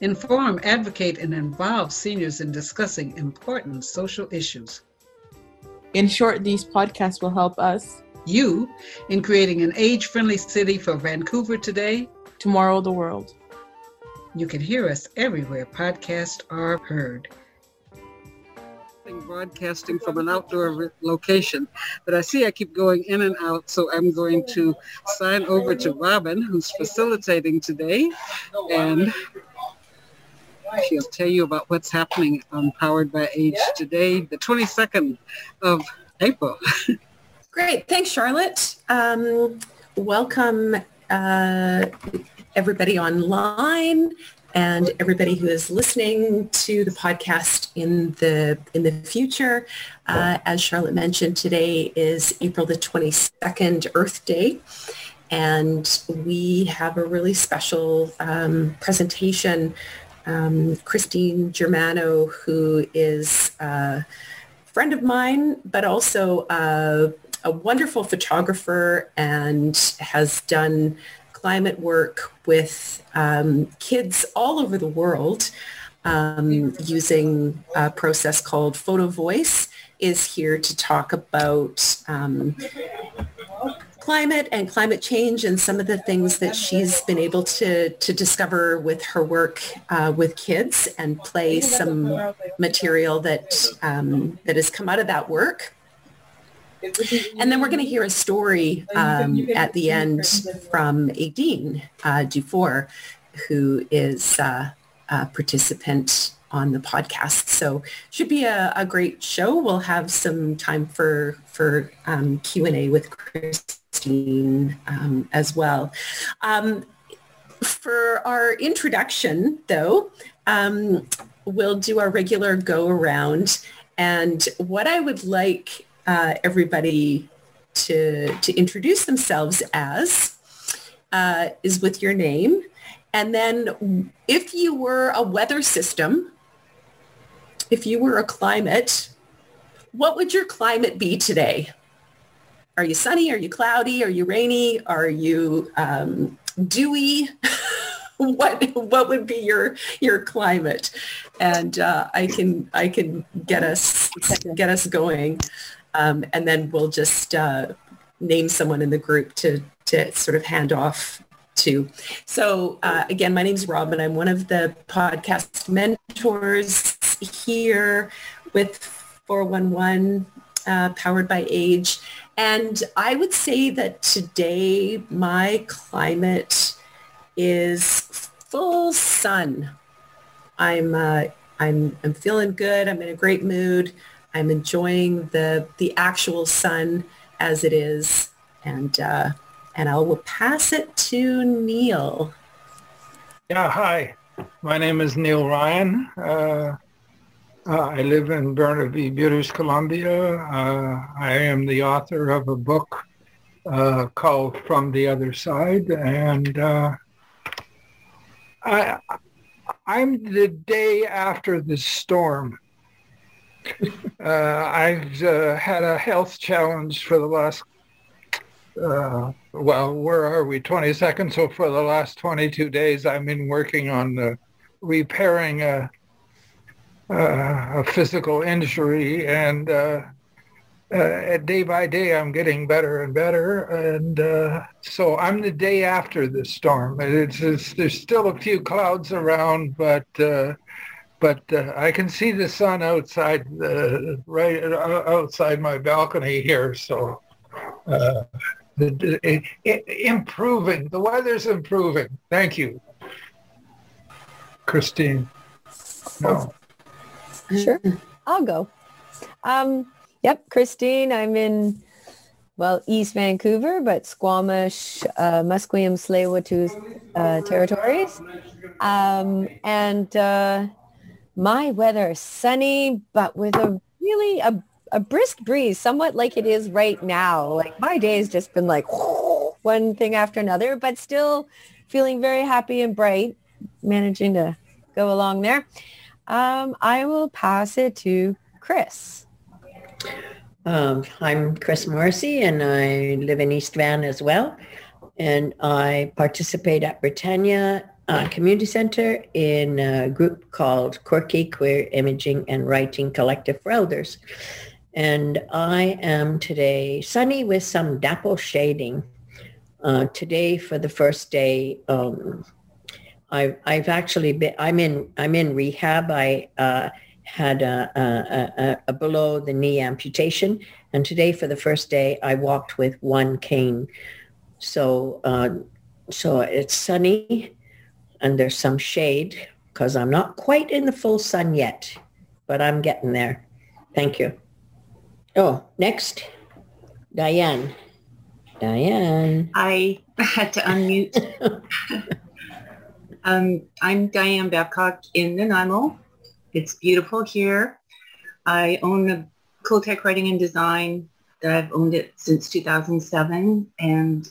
inform, advocate, and involve seniors in discussing important social issues. In short, these podcasts will help us, you, in creating an age friendly city for Vancouver today, tomorrow, the world. You can hear us everywhere podcasts are heard. Broadcasting from an outdoor location, but I see I keep going in and out, so I'm going to sign over to Robin, who's facilitating today, and She'll tell you about what's happening on Powered by Age today, the 22nd of April. Great. Thanks, Charlotte. Um, welcome uh, everybody online and everybody who is listening to the podcast in the in the future. Uh, as Charlotte mentioned, today is April the 22nd, Earth Day. And we have a really special um, presentation um, Christine Germano, who is a friend of mine, but also a, a wonderful photographer and has done climate work with um, kids all over the world um, using a process called Photo Voice is here to talk about um, climate and climate change and some of the things that she's been able to, to discover with her work uh, with kids and play some material that, um, that has come out of that work. And then we're going to hear a story um, at the end from Aideen uh, Dufour, who is uh, a participant on the podcast. So should be a, a great show. We'll have some time for for um, Q and A with Christine um, as well. Um, for our introduction, though, um, we'll do our regular go around. And what I would like uh, everybody to to introduce themselves as uh, is with your name. And then if you were a weather system, if you were a climate, what would your climate be today? Are you sunny? Are you cloudy? Are you rainy? Are you um, dewy? what what would be your your climate? And uh, I can I can get us get us going, um, and then we'll just uh, name someone in the group to to sort of hand off to. So uh, again, my name is Robin. I'm one of the podcast mentors here with 411 uh, powered by age. And I would say that today my climate is full sun. I'm, uh, I'm, I'm feeling good. I'm in a great mood. I'm enjoying the, the actual sun as it is. And, uh, and I will pass it to Neil. Yeah, hi. My name is Neil Ryan. Uh, uh, I live in Burnaby, British Columbia. Uh, I am the author of a book uh, called From the Other Side, and uh, I, I'm the day after the storm. Uh, I've uh, had a health challenge for the last, well, where are we, 22nd? So for the last 22 days, I've been working on repairing a uh, a physical injury, and uh, uh, day by day I'm getting better and better. And uh, so I'm the day after the storm. It's, it's, there's still a few clouds around, but uh, but uh, I can see the sun outside, right outside my balcony here. So. The, it, it, improving. The weather's improving. Thank you, Christine. No. Sure. I'll go. Um, yep, Christine, I'm in, well, East Vancouver, but Squamish, uh, Musqueam, tsleil uh, territories. Um, and uh, my weather sunny, but with a really a, a brisk breeze, somewhat like it is right now. Like my day has just been like one thing after another, but still feeling very happy and bright, managing to go along there. Um, I will pass it to Chris. Um, I'm Chris Morrissey and I live in East Van as well. And I participate at Britannia uh, Community Center in a group called Quirky Queer Imaging and Writing Collective for Elders. And I am today sunny with some dapple shading. Uh, today for the first day, um, I, I've actually been, I'm in, I'm in rehab. I uh, had a, a, a, a below the knee amputation. And today for the first day, I walked with one cane. So, uh, so it's sunny and there's some shade because I'm not quite in the full sun yet, but I'm getting there. Thank you. Oh, next, Diane. Diane. I had to unmute. um, I'm Diane Babcock in Nanaimo. It's beautiful here. I own a Cooltech Writing and Design I've owned it since 2007 and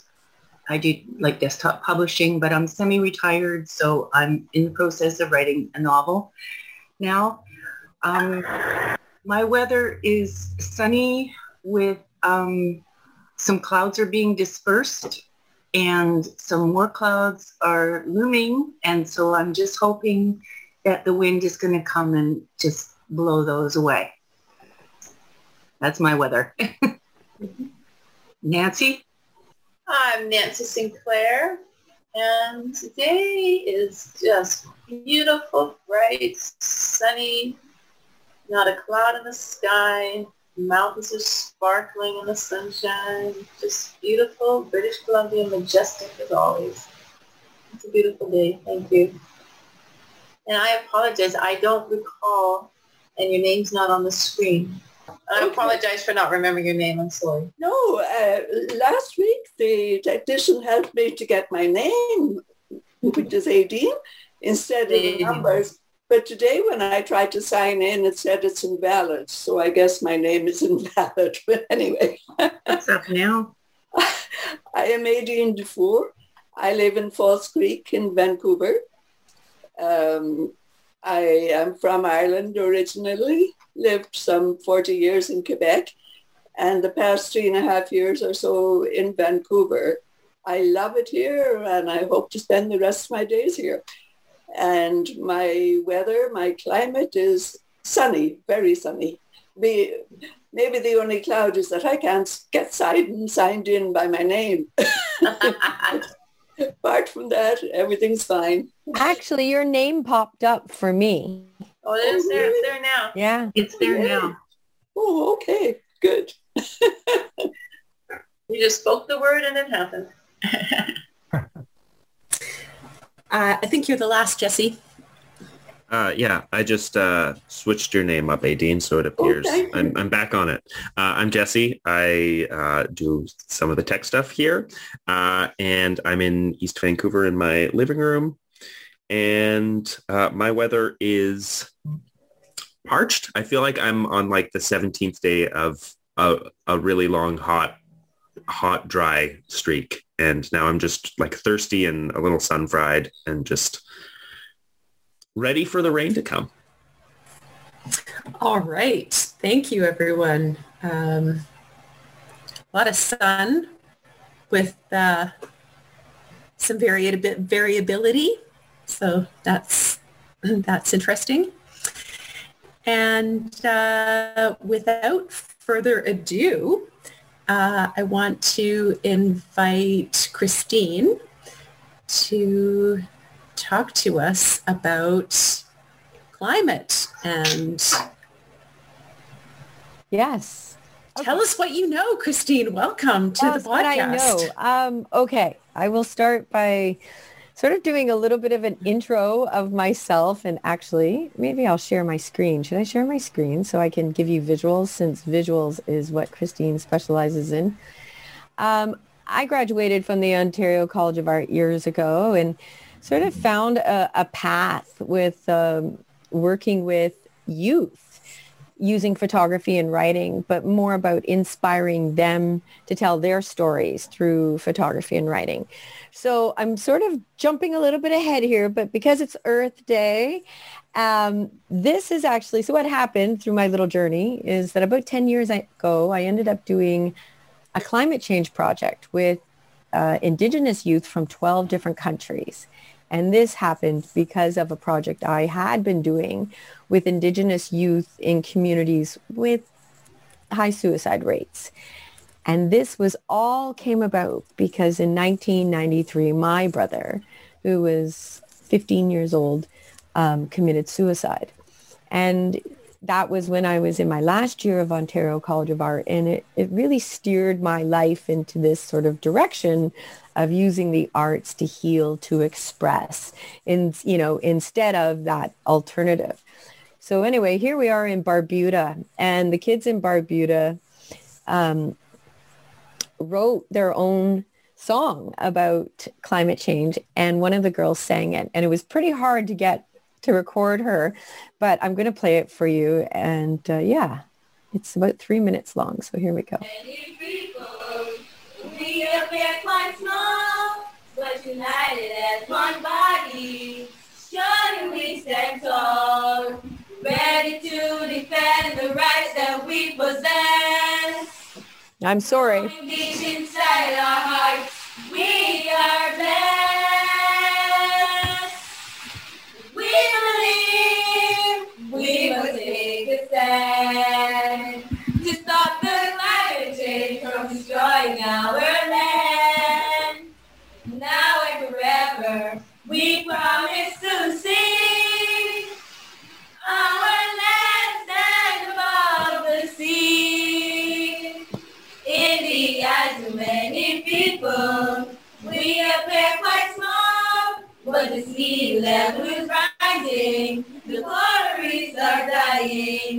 I do like desktop publishing, but I'm semi-retired, so I'm in the process of writing a novel now. Um, my weather is sunny with um, some clouds are being dispersed and some more clouds are looming. And so I'm just hoping that the wind is going to come and just blow those away. That's my weather. Nancy? I'm Nancy Sinclair, and today is just beautiful, bright, sunny, not a cloud in the sky. Mountains are sparkling in the sunshine. Just beautiful, British Columbia, majestic as always. It's a beautiful day. Thank you. And I apologize. I don't recall, and your name's not on the screen. I Okay. apologize for not remembering your name. I'm sorry. No, uh, last week the technician helped me to get my name, which is Aideen, instead of the numbers. But today when I tried to sign in, it said it's invalid. So I guess my name is invalid. But anyway, What's up now? I am Aideen Dufour. I live in False Creek in Vancouver. Um, I am from Ireland originally, lived some 40 years in Quebec, and the past three and a half years or so in Vancouver. I love it here, and I hope to spend the rest of my days here. And my weather, my climate is sunny, very sunny. Be, maybe the only cloud is that I can't get signed, signed in by my name. Apart from that, everything's fine. Actually, your name popped up for me. Oh, it is there. It's there now. Yeah. It's there now. Oh, okay, good. You just spoke the word and it happened. Uh, I think you're the last, Jesse. Uh, yeah, I just uh, switched your name up, Aideen, so it appears you. I'm, I'm back on it. Uh, I'm Jesse. I uh, do some of the tech stuff here, uh, and I'm in East Vancouver in my living room. And uh, my weather is parched. I feel like I'm on like the 17th day of a, a really long, hot, hot, dry streak. And now I'm just like thirsty and a little sun fried and just ready for the rain to come. All right. Thank you, everyone. Um, a lot of sun with uh, some variabi- variability. So that's that's interesting. And uh, without further ado, uh, I want to invite Christine to talk to us about climate and Yes. tell us what you know, Christine. Welcome to the what podcast. I know. Um, okay, I will start by sort of doing a little bit of an intro of myself and actually maybe I'll share my screen. Should I share my screen so I can give you visuals since visuals is what Christine specializes in? Um, I graduated from the Ontario College of Art years ago and sort of found a, a path with um, working with youth using photography and writing, but more about inspiring them to tell their stories through photography and writing. So I'm sort of jumping a little bit ahead here, but because it's Earth Day, um, this is actually, so what happened through my little journey is that about 10 years ago, I ended up doing a climate change project with uh, indigenous youth from 12 different countries. And this happened because of a project I had been doing with Indigenous youth in communities with high suicide rates. And this was all came about because in 1993, my brother, who was 15 years old, um, committed suicide. And that was when I was in my last year of Ontario College of Art. And it, it really steered my life into this sort of direction of using the arts to heal, to express, in, you know, instead of that alternative. So anyway, here we are in Barbuda, and the kids in Barbuda um, wrote their own song about climate change, and one of the girls sang it, and it was pretty hard to get to record her, but I'm going to play it for you, and uh, yeah, it's about three minutes long, so here we go. We appear quite small, but united as one body. Surely we stand tall, ready to defend the rights that we possess. I'm sorry. Inside our hearts, we are blessed. We believe we must take a stand to stop the climate change from destroying our level is rising, the reefs are dying.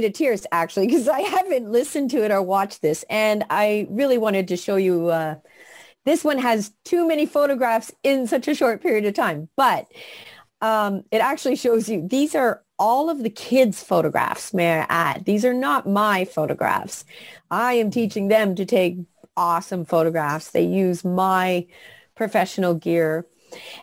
Me to tears actually because I haven't listened to it or watched this and I really wanted to show you uh, this one has too many photographs in such a short period of time but um, it actually shows you these are all of the kids photographs may I add. These are not my photographs. I am teaching them to take awesome photographs. They use my professional gear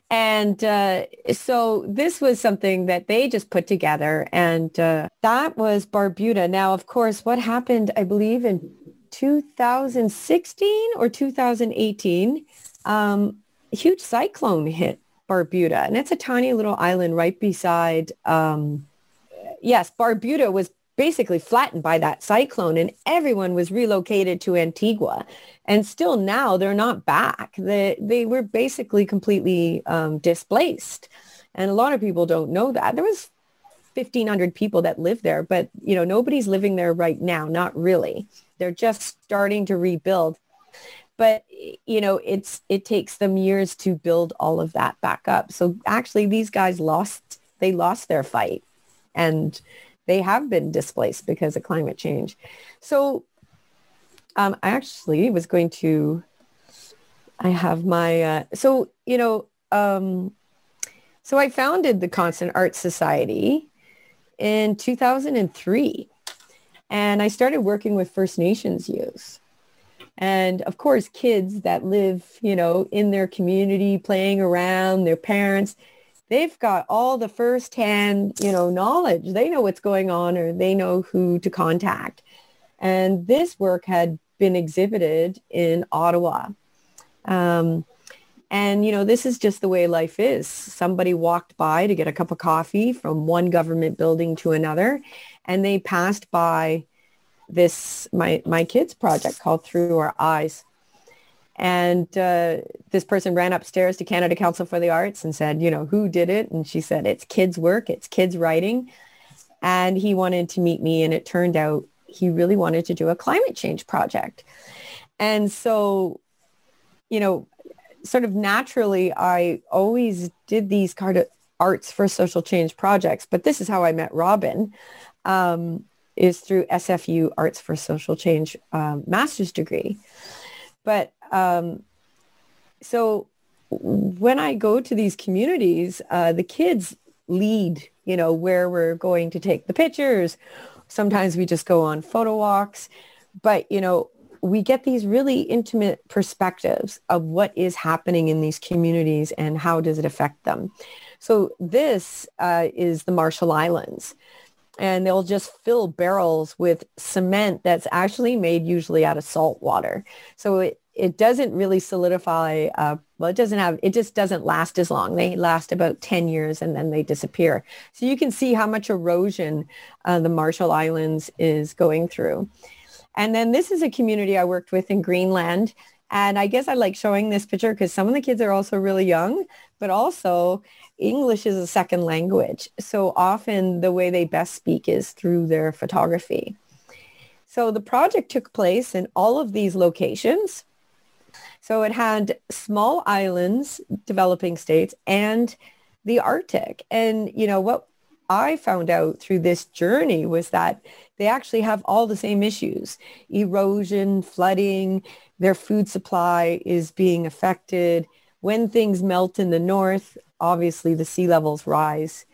and uh, so this was something that they just put together. And uh, that was Barbuda. Now, of course, what happened, I believe, in 2016 or 2018, um, a huge cyclone hit Barbuda. And it's a tiny little island right beside um, yes, Barbuda was basically flattened by that cyclone and everyone was relocated to Antigua. And still now they're not back. They, they were basically completely um, displaced. And a lot of people don't know that. There was 1,500 people that lived there, but you know nobody's living there right now. Not really. They're just starting to rebuild. But you know it's it takes them years to build all of that back up. So actually, these guys lost they lost their fight, and they have been displaced because of climate change. So um, I actually was going to. I have my uh, so you know. Um, so I founded the Constant Art Society in 2003. And I started working with First Nations youth. And of course, kids that live, you know, in their community, playing around, their parents, they've got all the firsthand, you know, knowledge. They know what's going on or they know who to contact. And this work had been exhibited in Ottawa. Um, and, you know, this is just the way life is. Somebody walked by to get a cup of coffee from one government building to another, and they passed by this, my, my kids project called Through Our Eyes. And uh, this person ran upstairs to Canada Council for the Arts and said, you know, who did it? And she said, it's kids work, it's kids writing. And he wanted to meet me. And it turned out he really wanted to do a climate change project. And so, you know, sort of naturally, I always did these kind of arts for social change projects. But this is how I met Robin, um, is through SFU Arts for Social Change um, master's degree. But um, so when I go to these communities, uh, the kids lead, you know, where we're going to take the pictures. Sometimes we just go on photo walks. But, you know, we get these really intimate perspectives of what is happening in these communities and how does it affect them. So this uh, is the Marshall Islands. And they'll just fill barrels with cement that's actually made usually out of salt water. So it, it doesn't really solidify. Uh, well, it doesn't have, it just doesn't last as long. They last about 10 years and then they disappear. So you can see how much erosion uh, the Marshall Islands is going through. And then this is a community I worked with in Greenland. And I guess I like showing this picture because some of the kids are also really young, but also English is a second language. So often the way they best speak is through their photography. So the project took place in all of these locations. So it had small islands, developing states, and the Arctic. And, you know, what I found out through this journey was that they actually have all the same issues. Erosion, flooding, their food supply is being affected. When things melt in the north, obviously the sea levels rise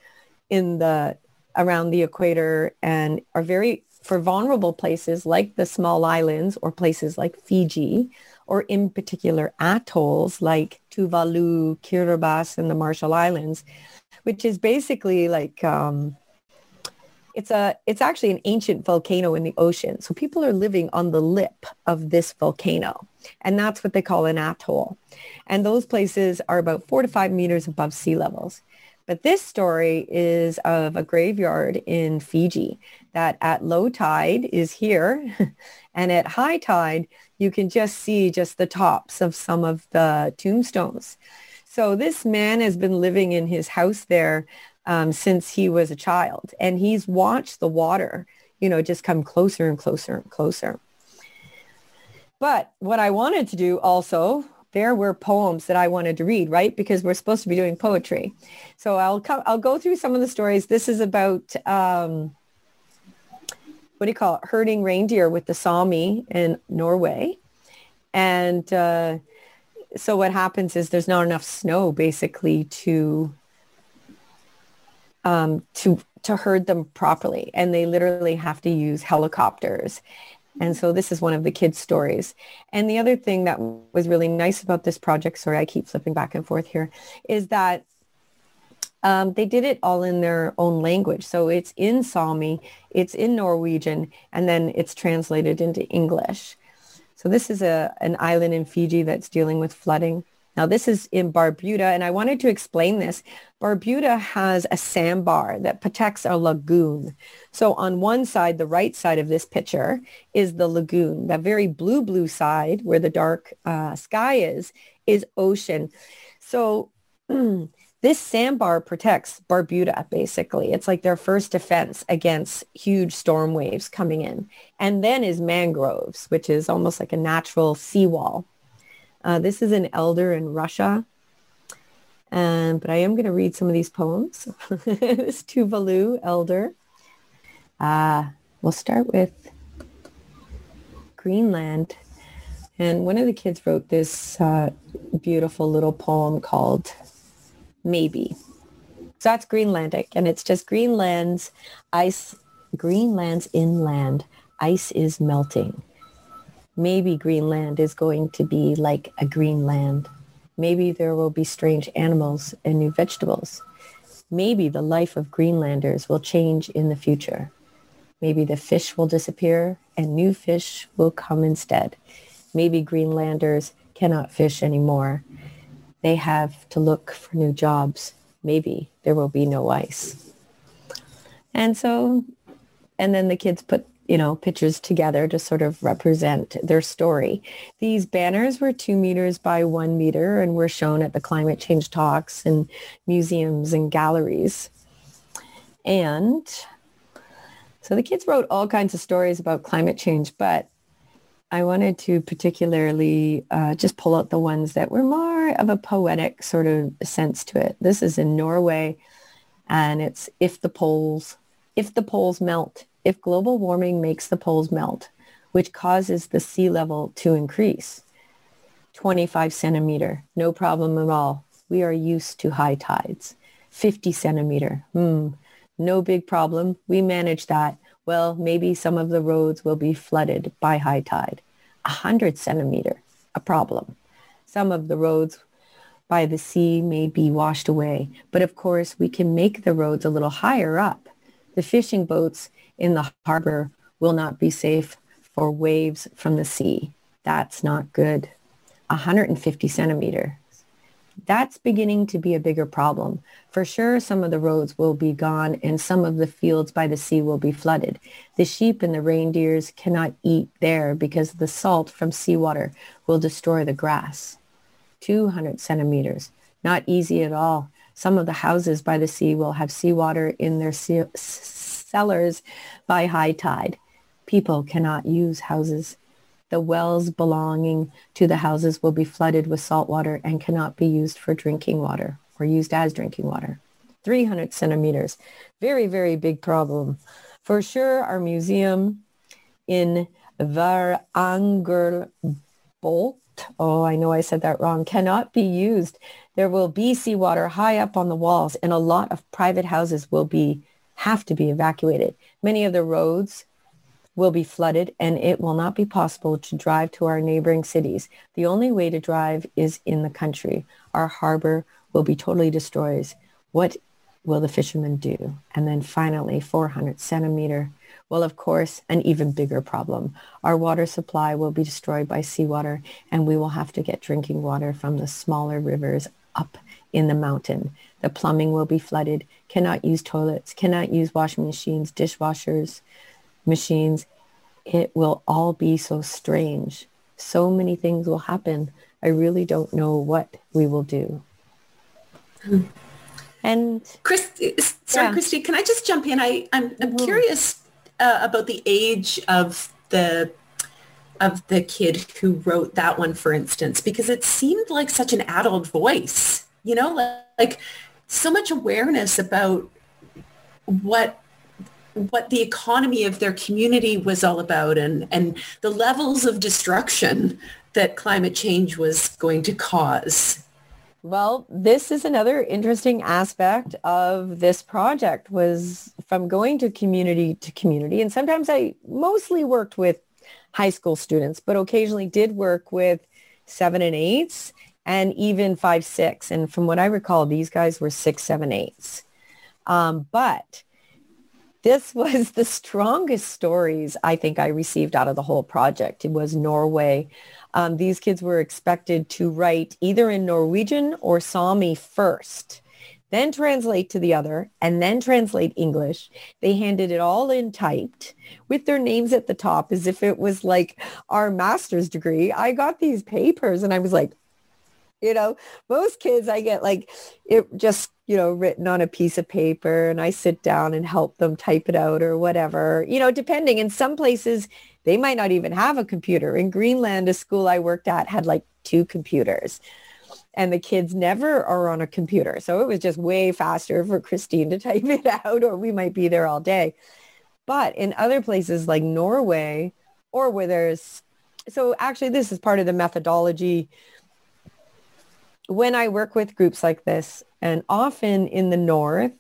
in the around the equator and are very for vulnerable places like the small islands or places like Fiji or in particular atolls like Tuvalu, Kiribati, and the Marshall Islands, which is basically like um, it's a it's actually an ancient volcano in the ocean. So people are living on the lip of this volcano. And that's what they call an atoll. And those places are about four to five meters above sea levels. But this story is of a graveyard in Fiji that at low tide is here. and at high tide, you can just see just the tops of some of the tombstones. So this man has been living in his house there um, since he was a child. And he's watched the water, you know, just come closer and closer and closer. But what I wanted to do also, there were poems that I wanted to read, right? Because we're supposed to be doing poetry. So I'll I'll go through some of the stories. This is about, um, what do you call it? Herding reindeer with the Sami in Norway. And uh, so what happens is there's not enough snow basically to um, to to herd them properly, and they literally have to use helicopters. And so this is one of the kids' stories. And the other thing that was really nice about this project, sorry, I keep flipping back and forth here, is that um, they did it all in their own language. So it's in Sami, it's in Norwegian, and then it's translated into English. So this is a, an island in Fiji that's dealing with flooding. Now this is in Barbuda and I wanted to explain this. Barbuda has a sandbar that protects a lagoon. So on one side, the right side of this picture is the lagoon. The very blue, blue side where the dark uh, sky is, is ocean. So this sandbar protects Barbuda basically. It's like their first defense against huge storm waves coming in. And then is mangroves, which is almost like a natural seawall. Uh, this is an elder in Russia. Um, but I am going to read some of these poems. this Tuvalu elder. Uh, we'll start with Greenland. And one of the kids wrote this uh, beautiful little poem called Maybe. So that's Greenlandic. And it's just Greenland's ice, Greenland's inland. Ice is melting maybe Greenland is going to be like a Greenland. Maybe there will be strange animals and new vegetables. Maybe the life of Greenlanders will change in the future. Maybe the fish will disappear and new fish will come instead. Maybe Greenlanders cannot fish anymore. They have to look for new jobs. Maybe there will be no ice. And so, and then the kids put you know, pictures together to sort of represent their story. These banners were two meters by one meter and were shown at the climate change talks and museums and galleries. And so the kids wrote all kinds of stories about climate change, but I wanted to particularly uh, just pull out the ones that were more of a poetic sort of sense to it. This is in Norway and it's if the poles, if the poles melt, if global warming makes the poles melt, which causes the sea level to increase, 25 centimeter, no problem at all. We are used to high tides. 50 centimeter, hmm, no big problem. We manage that. Well, maybe some of the roads will be flooded by high tide. 100 centimeter, a problem. Some of the roads by the sea may be washed away. But of course, we can make the roads a little higher up. The fishing boats in the harbor will not be safe for waves from the sea. That's not good. 150 centimeter. That's beginning to be a bigger problem. For sure, some of the roads will be gone and some of the fields by the sea will be flooded. The sheep and the reindeers cannot eat there because the salt from seawater will destroy the grass. 200 centimeters. Not easy at all. Some of the houses by the sea will have seawater in their cellars by high tide. People cannot use houses. The wells belonging to the houses will be flooded with salt water and cannot be used for drinking water or used as drinking water. 300 centimeters. Very, very big problem. For sure, our museum in Varangerbolt, oh, I know I said that wrong, cannot be used. There will be seawater high up on the walls and a lot of private houses will be have to be evacuated. Many of the roads will be flooded and it will not be possible to drive to our neighboring cities. The only way to drive is in the country. Our harbor will be totally destroyed. What will the fishermen do? And then finally, 400 centimeter. Well, of course, an even bigger problem. Our water supply will be destroyed by seawater and we will have to get drinking water from the smaller rivers up in the mountain. The plumbing will be flooded, cannot use toilets, cannot use washing machines, dishwashers, machines. It will all be so strange. So many things will happen. I really don't know what we will do. And Chris, sorry, yeah. Christy, can I just jump in? I, I'm, I'm mm-hmm. curious uh, about the age of the of the kid who wrote that one, for instance, because it seemed like such an adult voice, you know, like, like so much awareness about what what the economy of their community was all about and, and the levels of destruction that climate change was going to cause. Well, this is another interesting aspect of this project was from going to community to community. And sometimes I mostly worked with high school students, but occasionally did work with seven and eights and even five, six. And from what I recall, these guys were six, seven, eights. Um, but this was the strongest stories I think I received out of the whole project. It was Norway. Um, these kids were expected to write either in Norwegian or Sami first, then translate to the other, and then translate English. They handed it all in typed with their names at the top as if it was like our master's degree. I got these papers and I was like, you know, most kids I get like it just, you know, written on a piece of paper and I sit down and help them type it out or whatever, you know, depending. In some places, they might not even have a computer. In Greenland, a school I worked at had like two computers and the kids never are on a computer. So it was just way faster for Christine to type it out or we might be there all day. But in other places like Norway or where there's, so actually this is part of the methodology when I work with groups like this, and often in the North,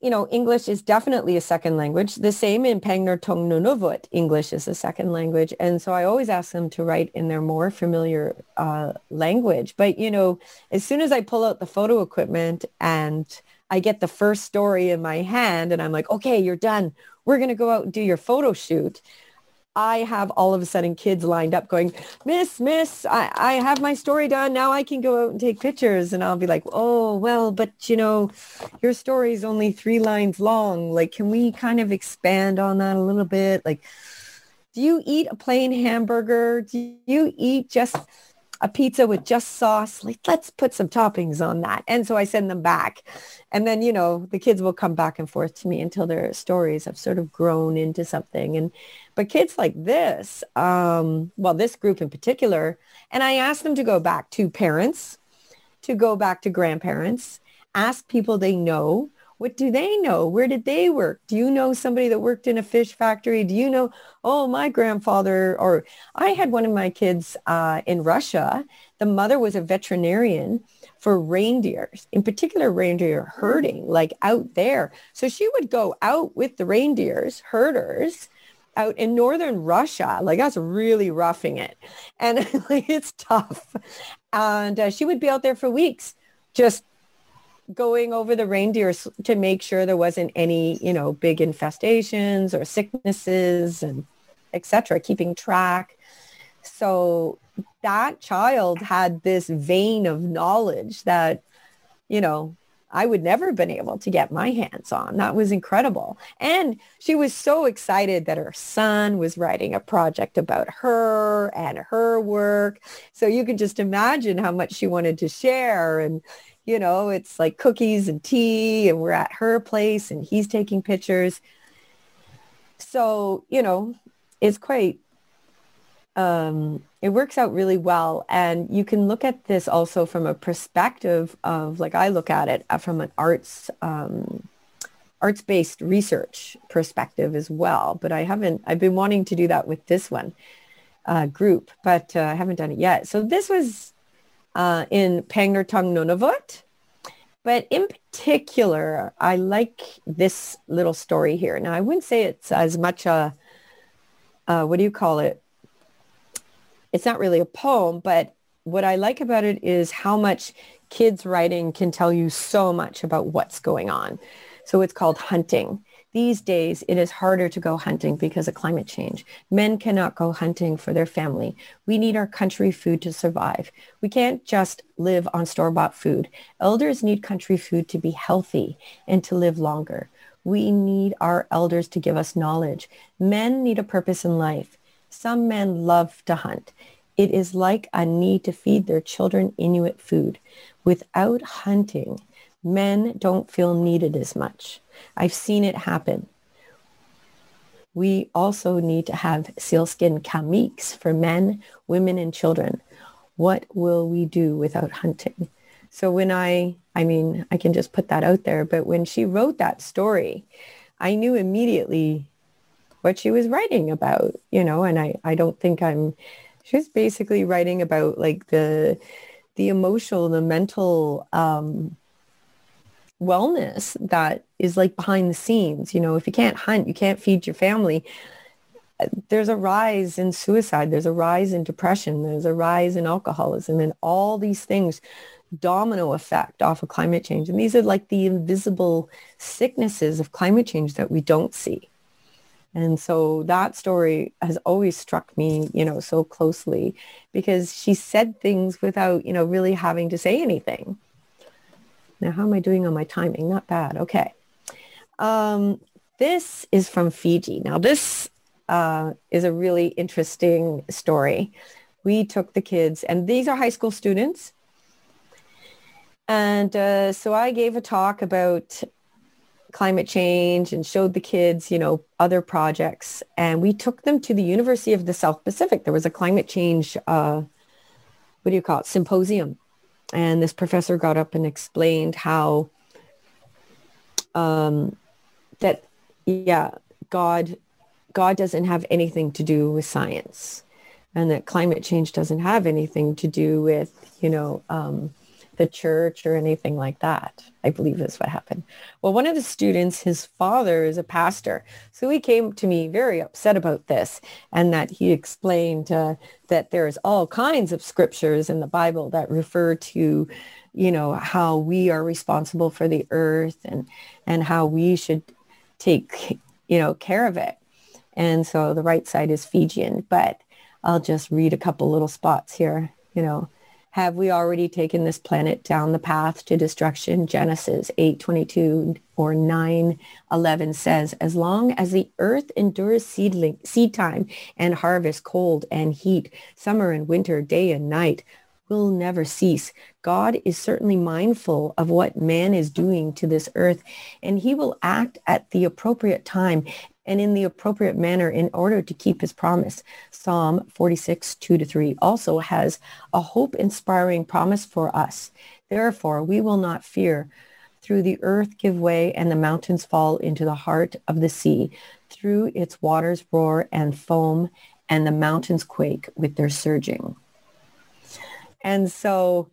you know, English is definitely a second language. The same in Pangnirtung Nunavut, English is a second language. And so I always ask them to write in their more familiar uh, language. But, you know, as soon as I pull out the photo equipment and I get the first story in my hand and I'm like, okay, you're done. We're going to go out and do your photo shoot. I have all of a sudden kids lined up going, Miss, Miss, I, I have my story done. Now I can go out and take pictures. And I'll be like, oh, well, but you know, your story is only three lines long. Like, can we kind of expand on that a little bit? Like, do you eat a plain hamburger? Do you eat just a pizza with just sauce? Like, let's put some toppings on that. And so I send them back. And then, you know, the kids will come back and forth to me until their stories have sort of grown into something. And but kids like this, um, well, this group in particular, and I ask them to go back to parents, to go back to grandparents, ask people they know. What do they know? Where did they work? Do you know somebody that worked in a fish factory? Do you know, oh, my grandfather, or I had one of my kids uh, in Russia. The mother was a veterinarian for reindeers, in particular reindeer herding, like out there. So she would go out with the reindeers, herders, out in northern Russia. Like that's really roughing it. And like, it's tough. And uh, she would be out there for weeks just going over the reindeers to make sure there wasn't any, you know, big infestations or sicknesses and etc. keeping track. So that child had this vein of knowledge that, you know, I would never have been able to get my hands on. That was incredible. And she was so excited that her son was writing a project about her and her work. So you can just imagine how much she wanted to share. And, you know, it's like cookies and tea and we're at her place and he's taking pictures. So, you know, it's quite um, it works out really well. And you can look at this also from a perspective of, like I look at it uh, from an arts, um, arts-based research perspective as well. But I haven't, I've been wanting to do that with this one uh, group, but uh, I haven't done it yet. So this was uh, in Pangnirtung Nunavut. But in particular, I like this little story here. Now, I wouldn't say it's as much a, uh, what do you call it? It's not really a poem, but what I like about it is how much kids writing can tell you so much about what's going on. So it's called hunting. These days, it is harder to go hunting because of climate change. Men cannot go hunting for their family. We need our country food to survive. We can't just live on store-bought food. Elders need country food to be healthy and to live longer. We need our elders to give us knowledge. Men need a purpose in life. Some men love to hunt. It is like a need to feed their children Inuit food. Without hunting, men don't feel needed as much. I've seen it happen. We also need to have sealskin kamiks for men, women, and children. What will we do without hunting? So when I, I mean, I can just put that out there, but when she wrote that story, I knew immediately what she was writing about, you know, and I, I don't think I'm, she was basically writing about like the, the emotional, the mental, um, wellness that is like behind the scenes. You know, if you can't hunt, you can't feed your family. there's a rise in suicide, there's a rise in depression, there's a rise in alcoholism, and all these things domino effect off of climate change. And these are like the invisible sicknesses of climate change that we don't see. And so that story has always struck me, you know, so closely because she said things without, you know, really having to say anything. Now, how am I doing on my timing? Not bad. Okay. Um, this is from Fiji. Now, this uh, is a really interesting story. We took the kids, and these are high school students. And uh, so I gave a talk about climate change and showed the kids, you know, other projects. And we took them to the University of the South Pacific. There was a climate change, uh, what do you call it, symposium. And this professor got up and explained how um, that, yeah, God, God doesn't have anything to do with science and that climate change doesn't have anything to do with, you know, um, the church or anything like that. I believe is what happened. Well, one of the students, his father is a pastor. So he came to me very upset about this and that he explained uh, that there's all kinds of scriptures in the Bible that refer to, you know, how we are responsible for the earth and, and how we should take, you know, care of it. And so the right side is Fijian, but I'll just read a couple little spots here, you know. Have we already taken this planet down the path to destruction? Genesis 8:22 or 9:11 says, as long as the earth endures seedling, seed time and harvest, cold and heat, summer and winter, day and night, will never cease. God is certainly mindful of what man is doing to this earth, and he will act at the appropriate time and in the appropriate manner in order to keep his promise. Psalm 46, 2 to 3 also has a hope-inspiring promise for us. Therefore, we will not fear. Through the earth give way and the mountains fall into the heart of the sea. Through its waters roar and foam and the mountains quake with their surging. And so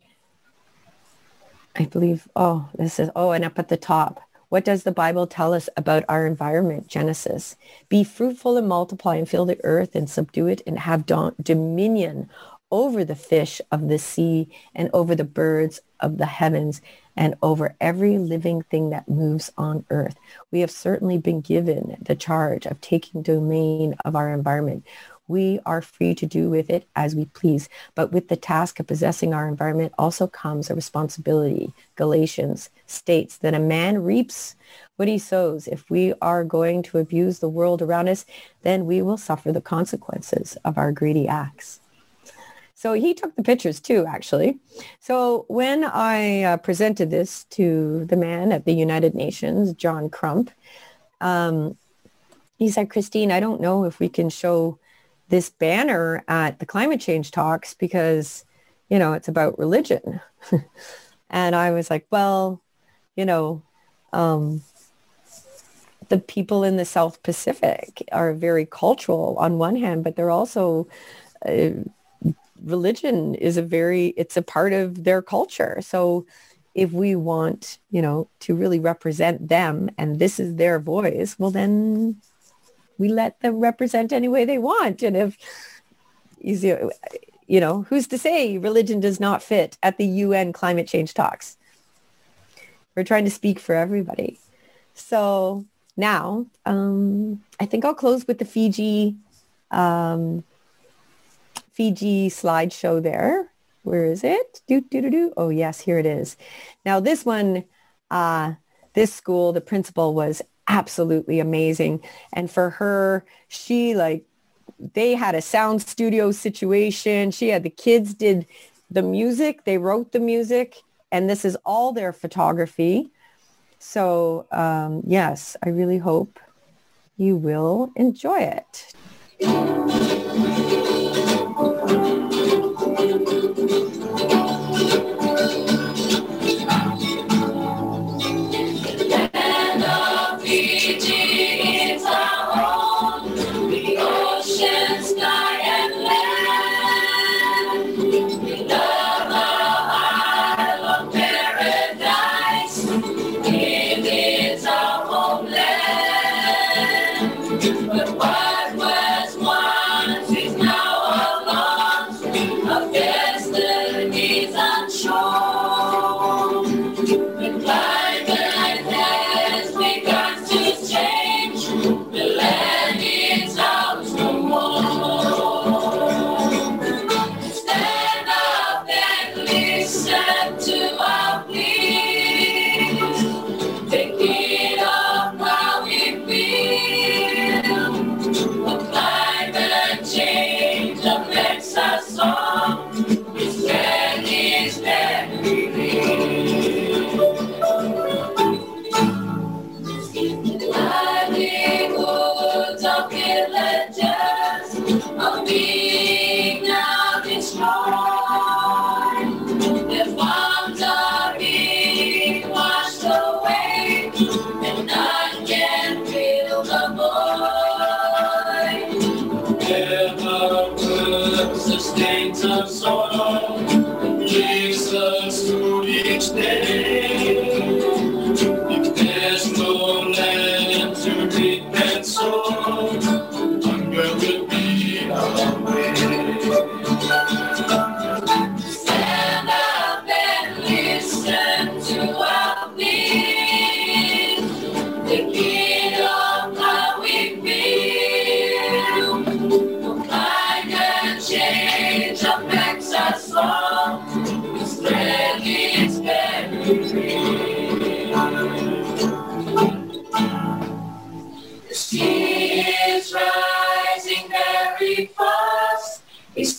I believe, oh, this is, oh, and up at the top, what does the Bible tell us about our environment? Genesis. Be fruitful and multiply and fill the earth and subdue it and have dominion over the fish of the sea and over the birds of the heavens and over every living thing that moves on earth. We have certainly been given the charge of taking domain of our environment we are free to do with it as we please. But with the task of possessing our environment also comes a responsibility. Galatians states that a man reaps what he sows. If we are going to abuse the world around us, then we will suffer the consequences of our greedy acts. So he took the pictures too, actually. So when I uh, presented this to the man at the United Nations, John Crump, um, he said, Christine, I don't know if we can show this banner at the climate change talks because, you know, it's about religion. and I was like, well, you know, um, the people in the South Pacific are very cultural on one hand, but they're also uh, religion is a very it's a part of their culture. So if we want, you know, to really represent them and this is their voice, well then we let them represent any way they want. And if, you know, who's to say religion does not fit at the UN climate change talks? We're trying to speak for everybody. So now, um, I think I'll close with the Fiji, um, Fiji slideshow there. Where is it? Do, do, do, do. Oh, yes, here it is. Now this one, uh, this school, the principal was absolutely amazing. And for her, she like, they had a sound studio situation. She had the kids did the music. They wrote the music. And this is all their photography. So um, yes, I really hope you will enjoy it.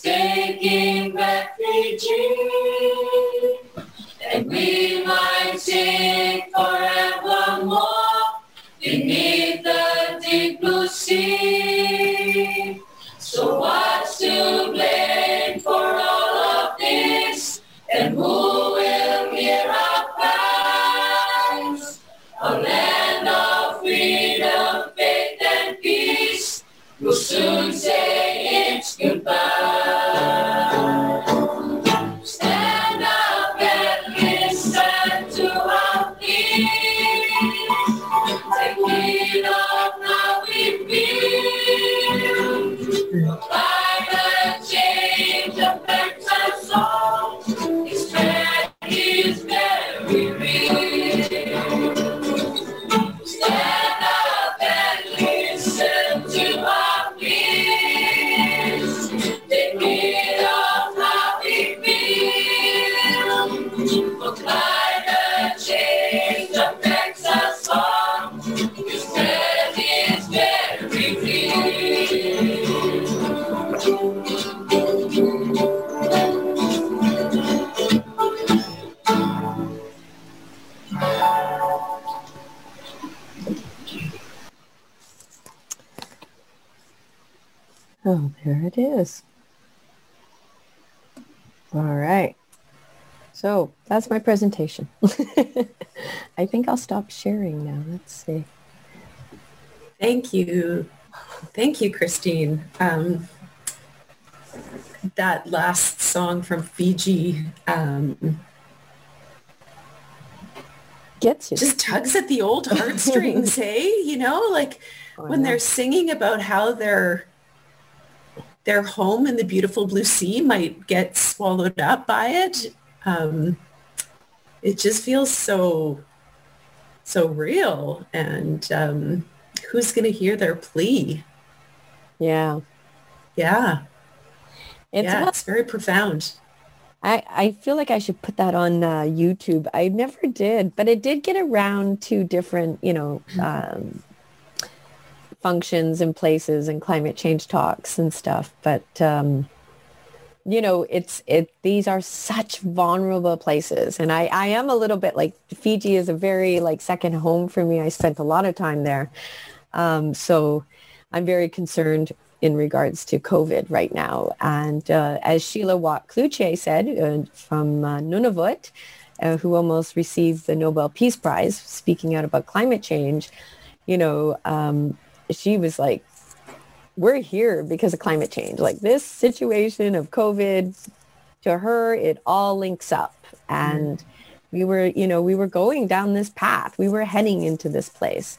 Taking back Oh, there it is. All right. So that's my presentation. I think I'll stop sharing now. Let's see. Thank you. Thank you, Christine. Um, that last song from Fiji um, Gets you. just tugs at the old heartstrings, hey? You know, like when they're singing about how their their home in the beautiful blue sea might get swallowed up by it. Um, it just feels so so real and um, who's going to hear their plea Yeah. yeah It's yeah about- it's very profound I, I feel like I should put that on uh, YouTube. I never did, but it did get around to different, you know, um, functions and places and climate change talks and stuff. But, um, you know, it's, it, these are such vulnerable places. And I, I am a little bit like Fiji is a very like second home for me. I spent a lot of time there. Um, so I'm very concerned in regards to COVID right now. And uh, as Sheila Watt Cloutier said uh, from uh, Nunavut, uh, who almost received the Nobel Peace Prize, speaking out about climate change, you know, um, she was like, we're here because of climate change. Like this situation of COVID, to her, it all links up. And mm-hmm. we were, you know, we were going down this path. We were heading into this place.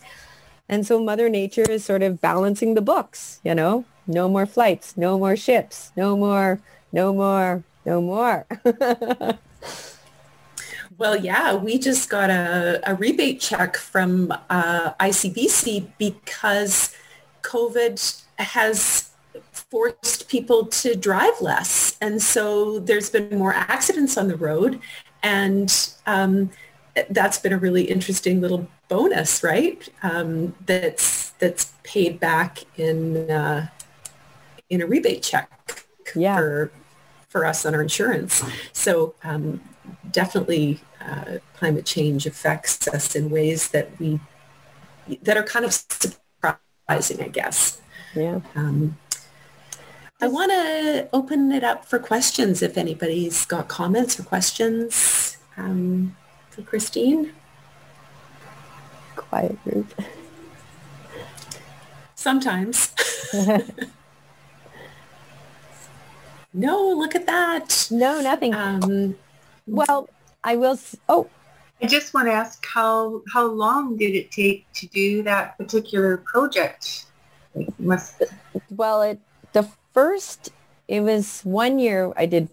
And so Mother Nature is sort of balancing the books, you know, no more flights, no more ships, no more, no more, no more. Well, yeah, we just got a, a rebate check from uh, ICBC because COVID has forced people to drive less. And so there's been more accidents on the road. And um, that's been a really interesting little bonus, right? Um, that's that's paid back in uh, in a rebate check Yeah. for for us on our insurance. So um, definitely, uh, climate change affects us in ways that we that are kind of surprising, I guess. yeah. Um, I want to open it up for questions if anybody's got comments or questions um, for Christine. Quiet group. Sometimes. no, look at that. No, nothing. Um, Well, I will. Oh, I just want to ask how how long did it take to do that particular project? Must well, it the first. It was one year. I did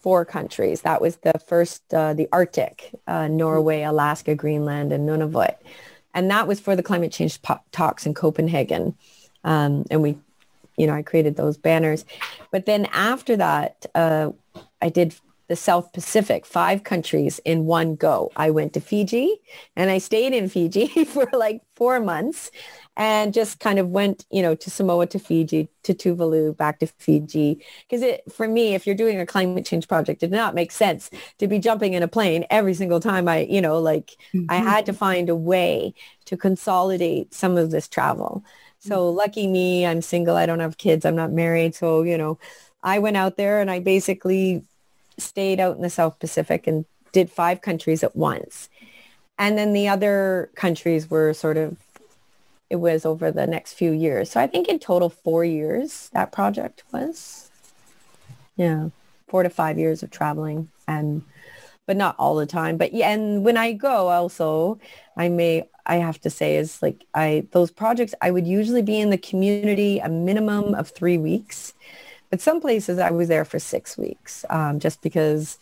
four countries. That was the first, uh, the Arctic, uh, Norway, Alaska, Greenland, and Nunavut, and that was for the climate change talks in Copenhagen. Um, and we, you know, I created those banners. But then after that, uh, I did the South Pacific, five countries in one go. I went to Fiji and I stayed in Fiji for like four months and just kind of went, you know, to Samoa, to Fiji, to Tuvalu, back to Fiji. Because it, for me, if you're doing a climate change project, it did not make sense to be jumping in a plane every single time I, you know, like I mm-hmm. had to find a way to consolidate some of this travel. So mm-hmm. lucky me, I'm single. I don't have kids. I'm not married. So, you know, I went out there and I basically stayed out in the South Pacific and did five countries at once. And then the other countries were sort of, it was over the next few years. So I think in total four years that project was. Yeah, four to five years of traveling and, but not all the time. But yeah, and when I go also, I may, I have to say is like I, those projects, I would usually be in the community a minimum of three weeks. But some places I was there for six weeks um, just because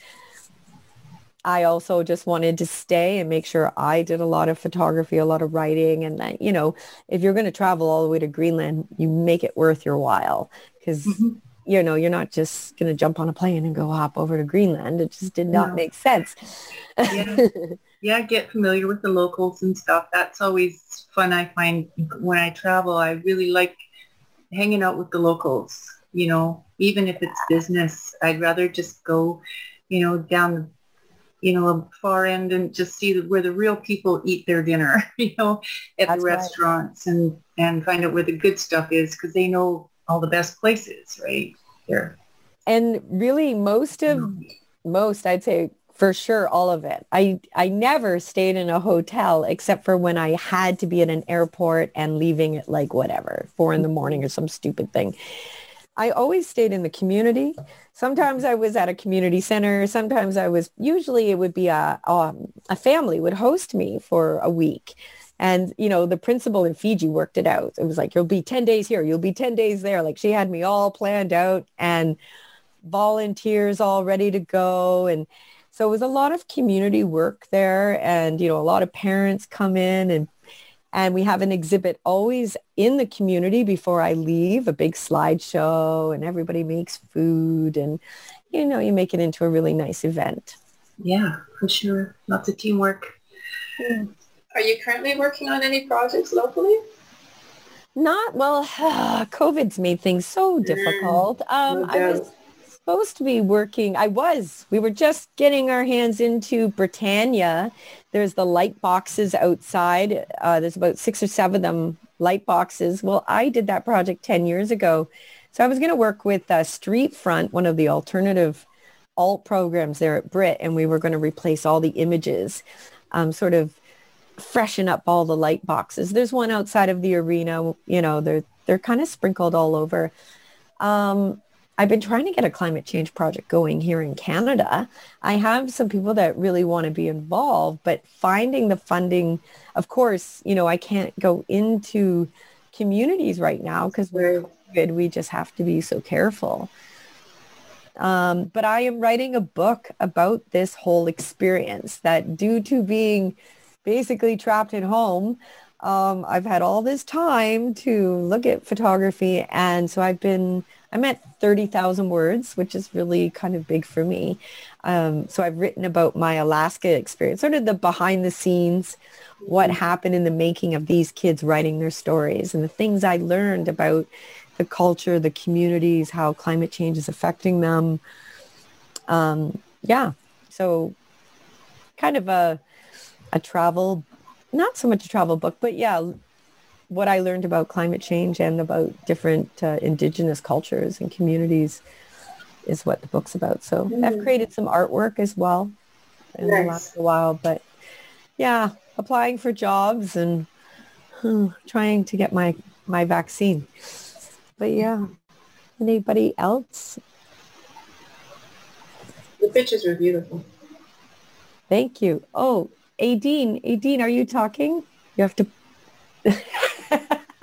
I also just wanted to stay and make sure I did a lot of photography, a lot of writing. And that, you know, if you're going to travel all the way to Greenland, you make it worth your while because, you know, you're not just going to jump on a plane and go hop over to Greenland. It just did not No. make sense. yeah, yeah, get familiar with the locals and stuff. That's always fun. I find when I travel, I really like hanging out with the locals. You know, even if it's business, I'd rather just go, you know, down the, you know, a far end and just see where the real people eat their dinner. You know, at That's the right. restaurants and and find out where the good stuff is because they know all the best places, right? There. and really most of mm. most i'd say for sure all of it i i never stayed in a hotel except for when i had to be at an airport and leaving at like whatever four in the morning or some stupid thing i always stayed in the community sometimes i was at a community center sometimes i was usually it would be a um, a family would host me for a week and, you know, the principal in Fiji worked it out. It was like, you'll be 10 days here, you'll be 10 days there. Like she had me all planned out and volunteers all ready to go. And so it was a lot of community work there. And, you know, a lot of parents come in and and we have an exhibit always in the community before I leave, a big slideshow and everybody makes food and, you know, you make it into a really nice event. Yeah, for sure. Lots of teamwork. Are you currently working on any projects locally? Not well. COVID's made things so difficult. Um, no I was supposed to be working. I was. We were just getting our hands into Britannia. There's the light boxes outside. Uh, there's about six or seven of them light boxes. Well, I did that project ten years ago, so I was going to work with uh, Street Front, one of the alternative alt programs there at Brit, and we were going to replace all the images, um, sort of freshen up all the light boxes. There's one outside of the arena, you know, they're they're kind of sprinkled all over. Um, I've been trying to get a climate change project going here in Canada. I have some people that really want to be involved, but finding the funding, of course, you know, I can't go into communities right now because we're COVID. We just have to be so careful. Um, but I am writing a book about this whole experience that due to being basically trapped at home, um, I've had all this time to look at photography. And so I've been, I'm at 30,000 words, which is really kind of big for me. Um, so I've written about my Alaska experience, sort of the behind the scenes, what happened in the making of these kids writing their stories and the things I learned about the culture, the communities, how climate change is affecting them. Um, yeah. So kind of a, a travel, not so much a travel book, but yeah, what I learned about climate change and about different uh, indigenous cultures and communities is what the book's about. So I've created some artwork as well in the last while, but yeah, applying for jobs and hmm, trying to get my, my vaccine. But yeah, anybody else? The pictures were beautiful. Thank you. Oh, Aideen, Aideen, are you talking? You have to.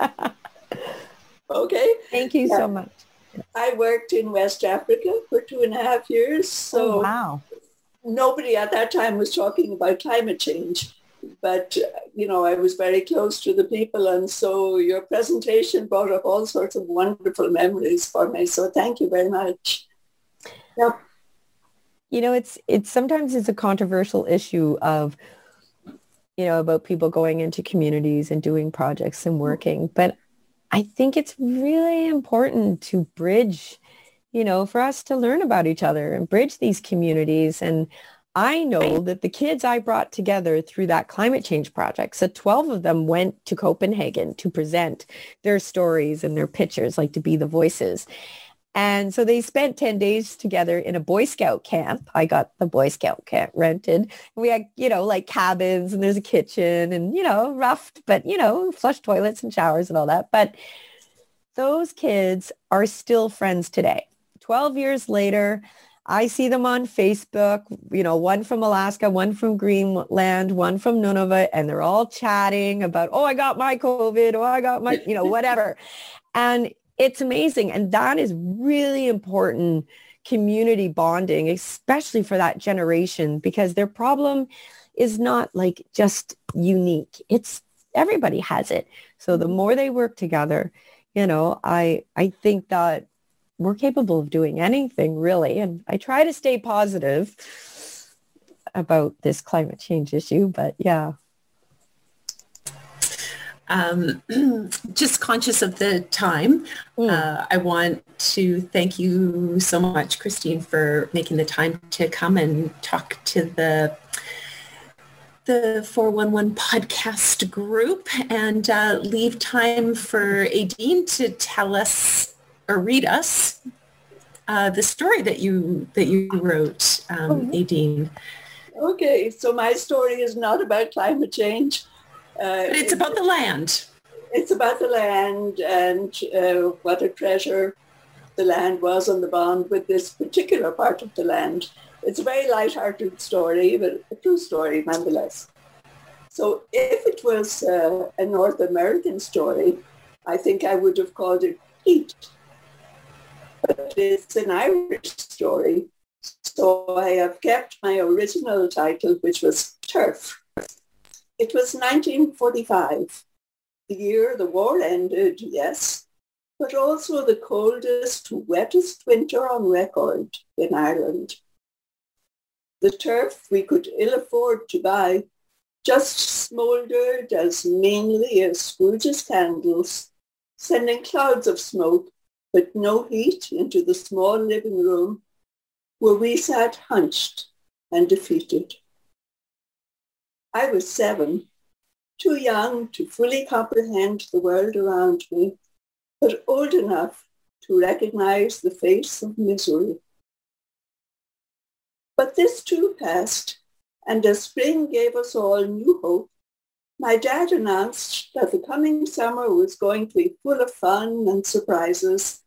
Okay. Thank you Yeah. so much. I worked in West Africa for two and a half years. So oh, wow. nobody at that time was talking about climate change. But, you know, I was very close to the people. And so your presentation brought up all sorts of wonderful memories for me. So thank you very much. Yep. you know it's it's sometimes it's a controversial issue of you know about people going into communities and doing projects and mm-hmm. working but i think it's really important to bridge you know for us to learn about each other and bridge these communities. And I know that the kids I brought together through that climate change project, so 12 of them went to Copenhagen to present their stories and their pictures, like to be the voices. And so they spent 10 days together in a Boy Scout camp. I got the Boy Scout camp rented. We had, you know, like cabins and there's a kitchen and, you know, rough, but, you know, flush toilets and showers and all that. But those kids are still friends today. 12 years later, I see them on Facebook, you know, one from Alaska, one from Greenland, one from Nunavut, and they're all chatting about, oh, I got my COVID, oh, I got my, you know, whatever. and it's amazing. And that is really important community bonding, especially for that generation, because their problem is not like just unique. It's everybody has it. So the more they work together, you know, I I think that we're capable of doing anything really. And I try to stay positive about this climate change issue, but yeah. Um, just conscious of the time, uh, I want to thank you so much, Christine, for making the time to come and talk to the the 411 podcast group and uh, leave time for Aideen to tell us or read us uh, the story that you that you wrote, um, Aideen. Okay, so my story is not about climate change. Uh, But it's about the land. It's about the land and uh, what a treasure the land was on the bond with this particular part of the land. It's a very light-hearted story, but a true story nonetheless. So if it was uh, a North American story, I think I would have called it Heat. But it's an Irish story. So I have kept my original title, which was Turf. It was 1945, the year the war ended, yes, but also the coldest, wettest winter on record in Ireland. The turf we could ill afford to buy just smouldered as meanly as Scrooge's candles, sending clouds of smoke but no heat into the small living room where we sat hunched and defeated. I was seven, too young to fully comprehend the world around me, but old enough to recognize the face of misery. But this too passed, and as spring gave us all new hope, my dad announced that the coming summer was going to be full of fun and surprises,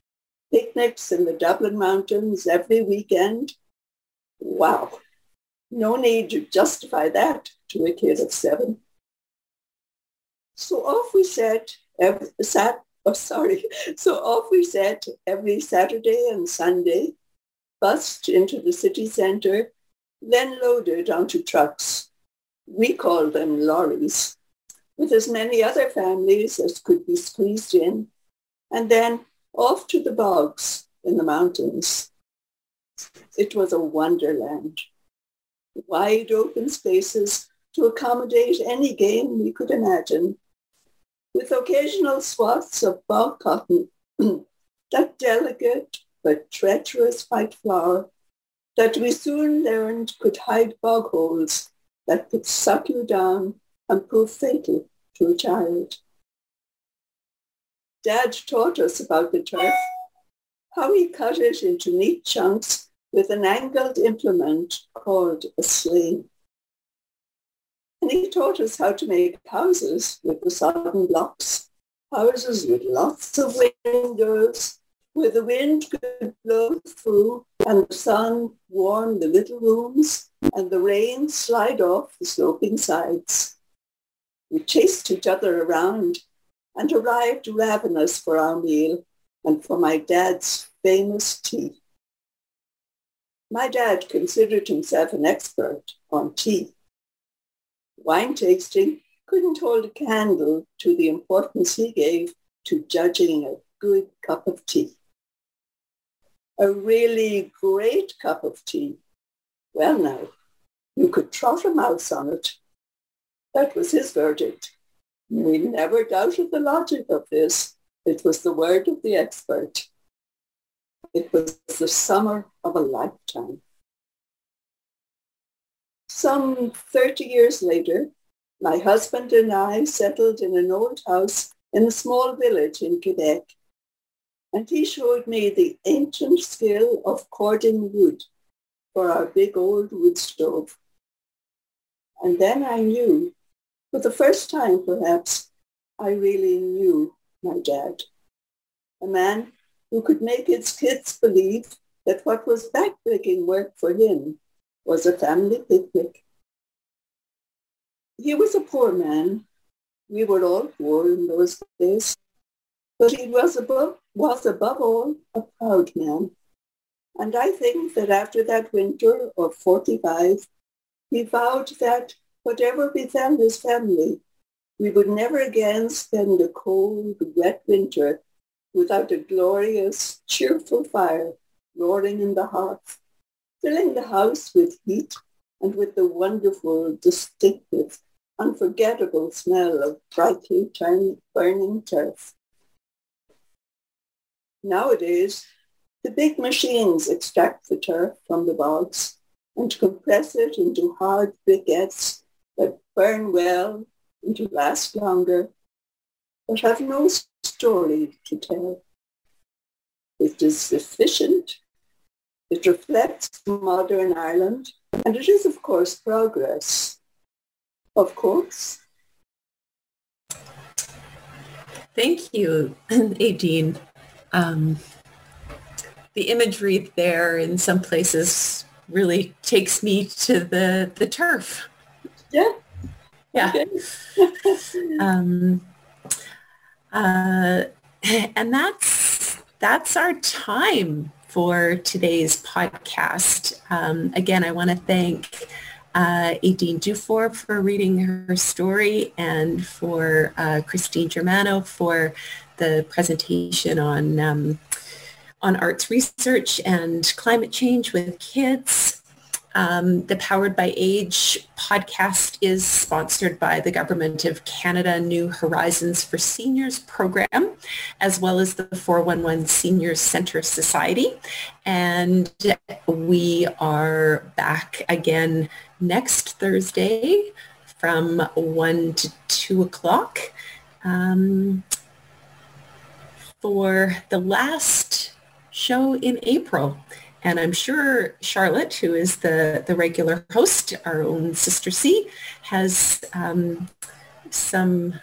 picnics in the Dublin Mountains every weekend. Wow, no need to justify that to a kid of seven. So off we set, every, sat, oh sorry, so off we set every Saturday and Sunday, bussed into the city centre, then loaded onto trucks. We called them lorries, with as many other families as could be squeezed in, and then off to the bogs in the mountains. It was a wonderland. Wide open spaces to accommodate any game we could imagine, with occasional swaths of bog cotton, that delicate but treacherous white flower that we soon learned could hide bog holes that could suck you down and prove fatal to a child. Dad taught us about the turf, how he cut it into neat chunks with an angled implement called a slane. And he taught us how to make houses with the sodden blocks, houses with lots of windows, where the wind could blow through and the sun warm the little rooms and the rain slide off the sloping sides. We chased each other around and arrived ravenous for our meal and for my dad's famous tea. My dad considered himself an expert on tea. Wine tasting couldn't hold a candle to the importance he gave to judging a good cup of tea. A really great cup of tea. Well now, you could trot a mouse on it. That was his verdict. We never doubted the logic of this. It was the word of the expert. It was the summer of a lifetime. Some 30 years later, my husband and I settled in an old house in a small village in Quebec. And he showed me the ancient skill of cording wood for our big old wood stove. And then I knew, for the first time perhaps, I really knew my dad. A man who could make his kids believe that what was backbreaking work for him was a family picnic. He was a poor man. We were all poor in those days. But he was above, was above all a proud man. And I think that after that winter of 45, he vowed that whatever befell his family, we would never again spend a cold, wet winter without a glorious, cheerful fire roaring in the hearth, filling the house with heat and with the wonderful, distinctive, unforgettable smell of brightly burning turf. Nowadays, the big machines extract the turf from the bogs and compress it into hard briquettes that burn well and to last longer, but have no story to tell. It is efficient, it reflects modern Ireland, and it is, of course, progress. Of course. Thank you, Aideen. Um, the imagery there in some places really takes me to the, the turf. Yeah. Yeah. Okay. um, uh, and that's that's our time for today's podcast. Um, again, I want to thank uh, Aideen Dufour for reading her story and for uh, Christine Germano for the presentation on um, on arts research and climate change with kids. Um, the Powered by Age podcast is sponsored by the Government of Canada New Horizons for Seniors program, as well as the 411 Seniors Centre Society. And we are back again next Thursday from 1 to 2 o'clock um, for the last show in April. And I'm sure Charlotte, who is the, the regular host, our own Sister C, has um, some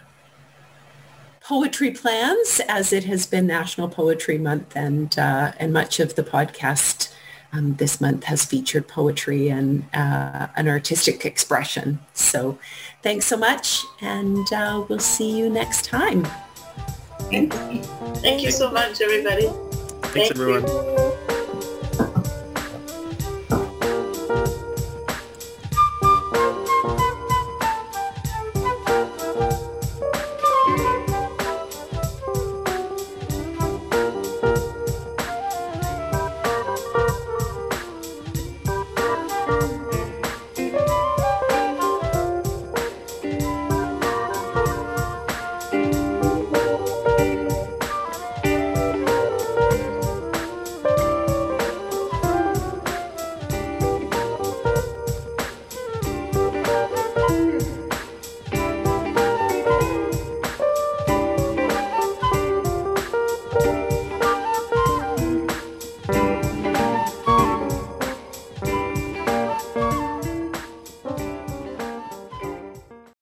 poetry plans as it has been National Poetry Month and, uh, and much of the podcast um, this month has featured poetry and uh, an artistic expression. So thanks so much and uh, we'll see you next time. Thank you so much, everybody. Thanks, everyone.